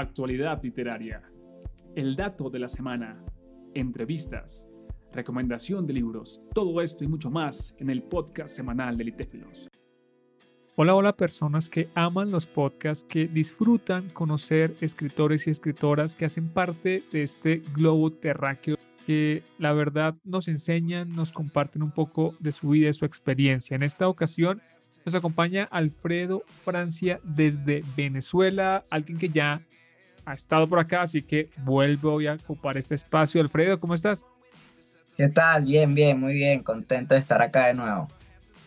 actualidad literaria, el dato de la semana, entrevistas, recomendación de libros, todo esto y mucho más en el podcast semanal de Litéfilos. Hola, hola personas que aman los podcasts, que disfrutan conocer escritores y escritoras que hacen parte de este globo terráqueo que la verdad nos enseñan, nos comparten un poco de su vida y su experiencia. En esta ocasión nos acompaña Alfredo Francia desde Venezuela, alguien que ya ha estado por acá, así que vuelvo a ocupar este espacio. Alfredo, ¿cómo estás? ¿Qué tal? Bien, bien, muy bien, contento de estar acá de nuevo.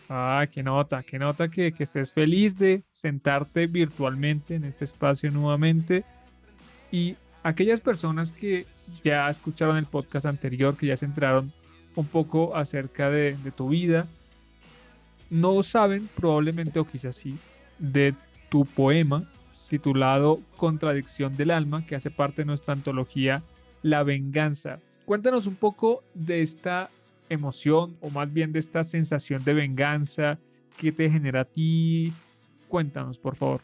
Ah, qué nota, qué nota que, que estés feliz de sentarte virtualmente en este espacio nuevamente. Y aquellas personas que ya escucharon el podcast anterior, que ya se enteraron un poco acerca de, de tu vida, no saben probablemente, o quizás sí, de tu poema titulado Contradicción del Alma, que hace parte de nuestra antología La Venganza. Cuéntanos un poco de esta emoción, o más bien de esta sensación de venganza que te genera a ti. Cuéntanos, por favor.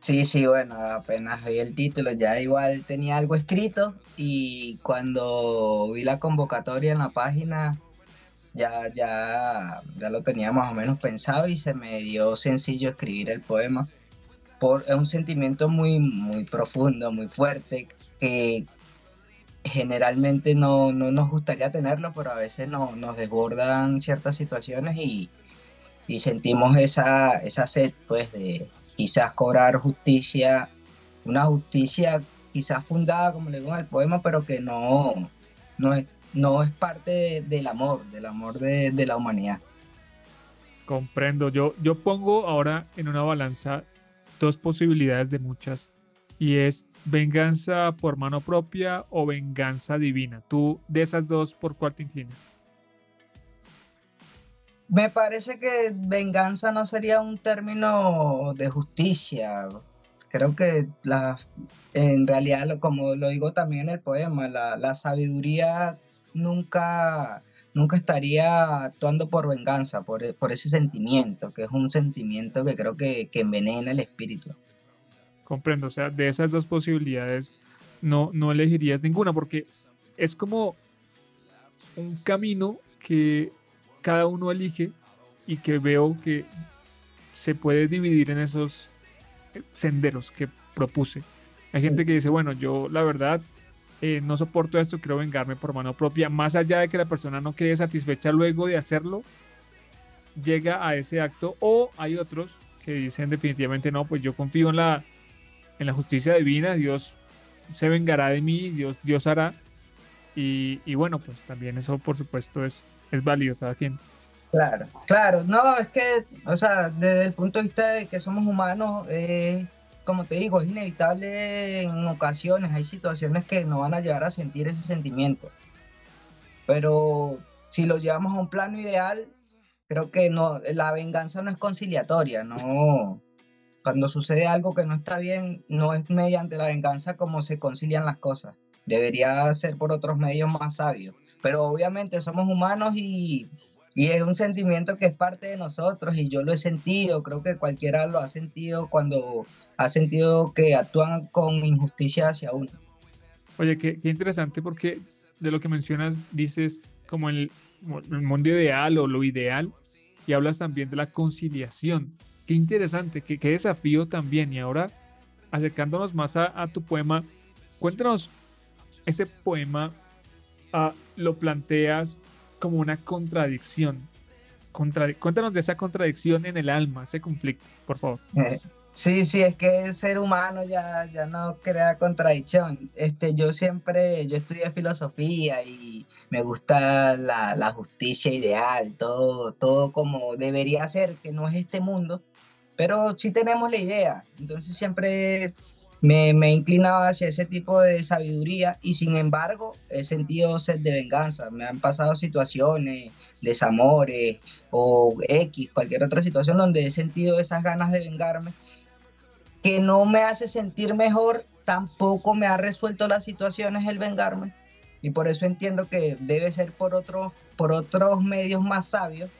Sí, sí, bueno, apenas vi el título, ya igual tenía algo escrito y cuando vi la convocatoria en la página ya, ya, ya lo tenía más o menos pensado y se me dio sencillo escribir el poema. Es un sentimiento muy, muy profundo, muy fuerte, que generalmente no, no nos gustaría tenerlo, pero a veces no, nos desbordan ciertas situaciones y, y sentimos esa, esa sed pues de quizás cobrar justicia, una justicia quizás fundada, como le digo en el poema, pero que no, no es no es parte del amor, del amor de, la humanidad. Comprendo. Yo, yo pongo ahora en una balanza dos posibilidades de muchas y es venganza por mano propia o venganza divina. Tú de esas dos, ¿por cuál te inclinas? Me parece que venganza no sería un término de justicia. Creo que la, en realidad, como lo digo también en el poema, la, la sabiduría nunca, nunca estaría actuando por venganza, por, ese sentimiento, que es un sentimiento que creo que, que, envenena el espíritu. Comprendo, o sea, de esas dos posibilidades no, no elegirías ninguna, porque es como un camino que cada uno elige y que veo que se puede dividir en esos senderos que propuse. Hay gente que dice, bueno, yo la verdad eh, no soporto esto, quiero vengarme por mano propia, más allá de que la persona no quede satisfecha luego de hacerlo, llega a ese acto, o hay otros que dicen definitivamente no, pues yo confío en la, en la justicia divina, Dios se vengará de mí, Dios, Dios hará, y, y bueno, pues también eso por supuesto es, es válido cada quien. Claro, claro, no, es que, o sea, desde el punto de vista de que somos humanos, eh, como te digo, es inevitable en ocasiones, hay situaciones que no van a llevar a sentir ese sentimiento. Pero si lo llevamos a un plano ideal, creo que no, la venganza no es conciliatoria, no. Cuando sucede algo que no está bien, no es mediante la venganza como se concilian las cosas. Debería ser por otros medios más sabios. Pero obviamente somos humanos y y es un sentimiento que es parte de nosotros y yo lo he sentido, creo que cualquiera lo ha sentido cuando ha sentido que actúan con injusticia hacia uno. Oye, qué, qué interesante porque de lo que mencionas dices como el, el, mundo ideal o lo ideal y hablas también de la conciliación. Qué interesante, qué, qué desafío también. Y ahora, acercándonos más a, a tu poema, cuéntanos ese poema, uh, lo planteas como una contradicción. cuéntanos de esa contradicción en el alma, ese conflicto, por favor. Eh, sí, sí, es que el ser humano ya, ya no crea contradicción. Este, yo siempre, yo estudié filosofía y me gusta la, la justicia ideal, todo, todo como debería ser, que no es este mundo, pero sí tenemos la idea. Entonces siempre me, me he inclinado hacia ese tipo de sabiduría y sin embargo he sentido sed de venganza. Me han pasado situaciones, desamores o X, cualquier otra situación donde he sentido esas ganas de vengarme que no me hace sentir mejor, tampoco me ha resuelto las situaciones el vengarme. Y por eso entiendo que debe ser por, otro, por otros medios más sabios,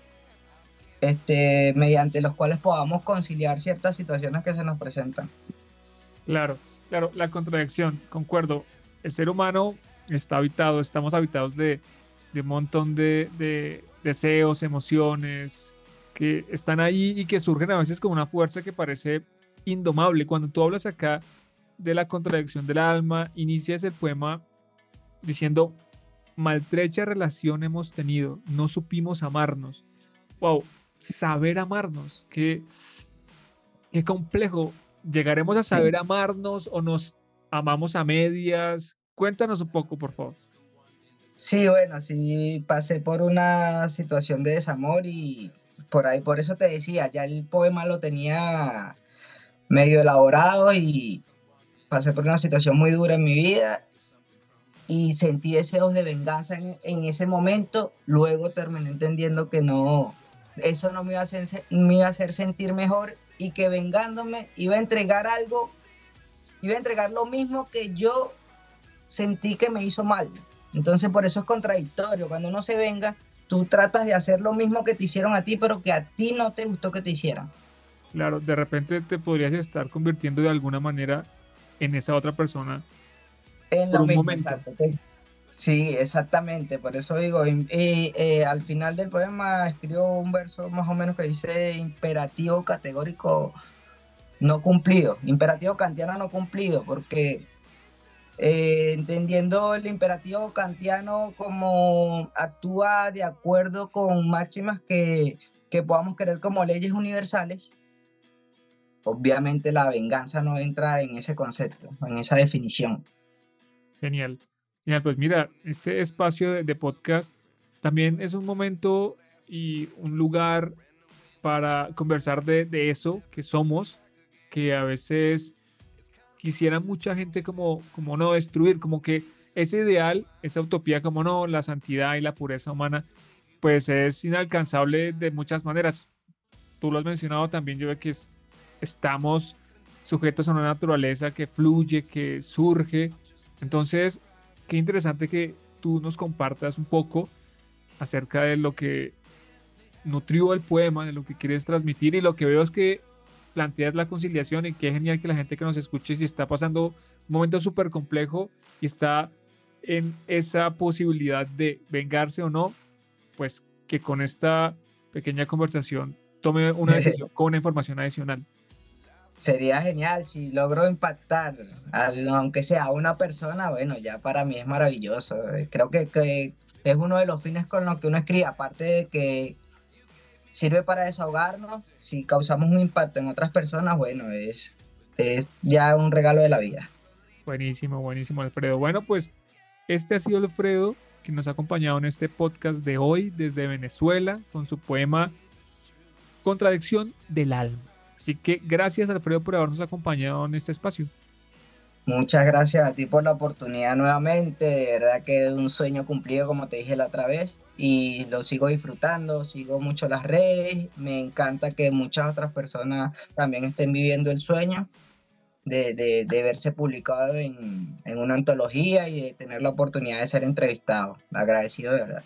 este, mediante los cuales podamos conciliar ciertas situaciones que se nos presentan. Claro, claro, la contradicción, concuerdo. El ser humano está habitado, estamos habitados de, un montón de, deseos, emociones que están ahí y que surgen a veces con una fuerza que parece indomable. Cuando tú hablas acá de la contradicción del alma, inicias el poema diciendo, maltrecha relación hemos tenido, no supimos amarnos. Wow, saber amarnos, qué, qué complejo. ¿Llegaremos a saber amarnos o nos amamos a medias? Cuéntanos un poco, por favor. Sí, bueno, sí pasé por una situación de desamor y por ahí, por eso te decía, ya el poema lo tenía medio elaborado y pasé por una situación muy dura en mi vida y sentí deseos de venganza en, ese momento. Luego terminé entendiendo que no, eso no me iba, a hacer, me iba a hacer sentir mejor y que vengándome iba a entregar algo, iba a entregar lo mismo que yo sentí que me hizo mal. Entonces por eso es contradictorio. Cuando uno se venga, tú tratas de hacer lo mismo que te hicieron a ti, pero que a ti no te gustó que te hicieran. Claro, de repente te podrías estar convirtiendo de alguna manera en esa otra persona en lo mismo, Sí, exactamente, por eso digo, y, eh, al final del poema escribió un verso más o menos que dice imperativo categórico no cumplido, imperativo kantiano no cumplido, porque eh, entendiendo el imperativo kantiano como actúa de acuerdo con máximas que, que podamos querer como leyes universales, obviamente la venganza no entra en ese concepto, en esa definición. Genial. Genial, pues mira, este espacio de, podcast también es un momento y un lugar para conversar de, eso que somos, que a veces quisiera mucha gente como, como no destruir, como que ese ideal, esa utopía como no, la santidad y la pureza humana, pues es inalcanzable de muchas maneras. Tú lo has mencionado también, yo veo que estamos sujetos a una naturaleza que fluye, que surge, entonces, qué interesante que tú nos compartas un poco acerca de lo que nutrió el poema, de lo que quieres transmitir y lo que veo es que planteas la conciliación y qué genial que la gente que nos escuche si está pasando un momento súper complejo y está en esa posibilidad de vengarse o no, pues que con esta pequeña conversación tome una decisión con una información adicional sería genial si logro impactar, aunque sea una persona, bueno, ya para mí es maravilloso. Creo que, que, es uno de los fines con los que uno escribe, aparte de que sirve para desahogarnos, si causamos un impacto en otras personas, bueno, es, es ya un regalo de la vida. Buenísimo, buenísimo, Alfredo. Bueno, pues este ha sido Alfredo, que nos ha acompañado en este podcast de hoy desde Venezuela con su poema Contradicción del alma. Así que gracias Alfredo por habernos acompañado en este espacio. Muchas gracias a ti por la oportunidad nuevamente, de verdad que es un sueño cumplido como te dije la otra vez y lo sigo disfrutando, sigo mucho las redes, me encanta que muchas otras personas también estén viviendo el sueño de, de, de verse publicado en, en una antología y de tener la oportunidad de ser entrevistado. Agradecido de verdad.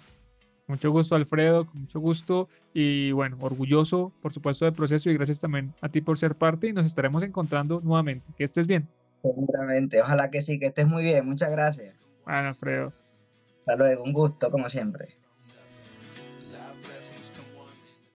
Mucho gusto, Alfredo, con mucho gusto y bueno, orgulloso, por supuesto, del proceso y gracias también a ti por ser parte y nos estaremos encontrando nuevamente. Que estés bien. Seguramente, ojalá que sí, que estés muy bien. Muchas gracias. Bueno, Alfredo. Hasta luego, un gusto, como siempre.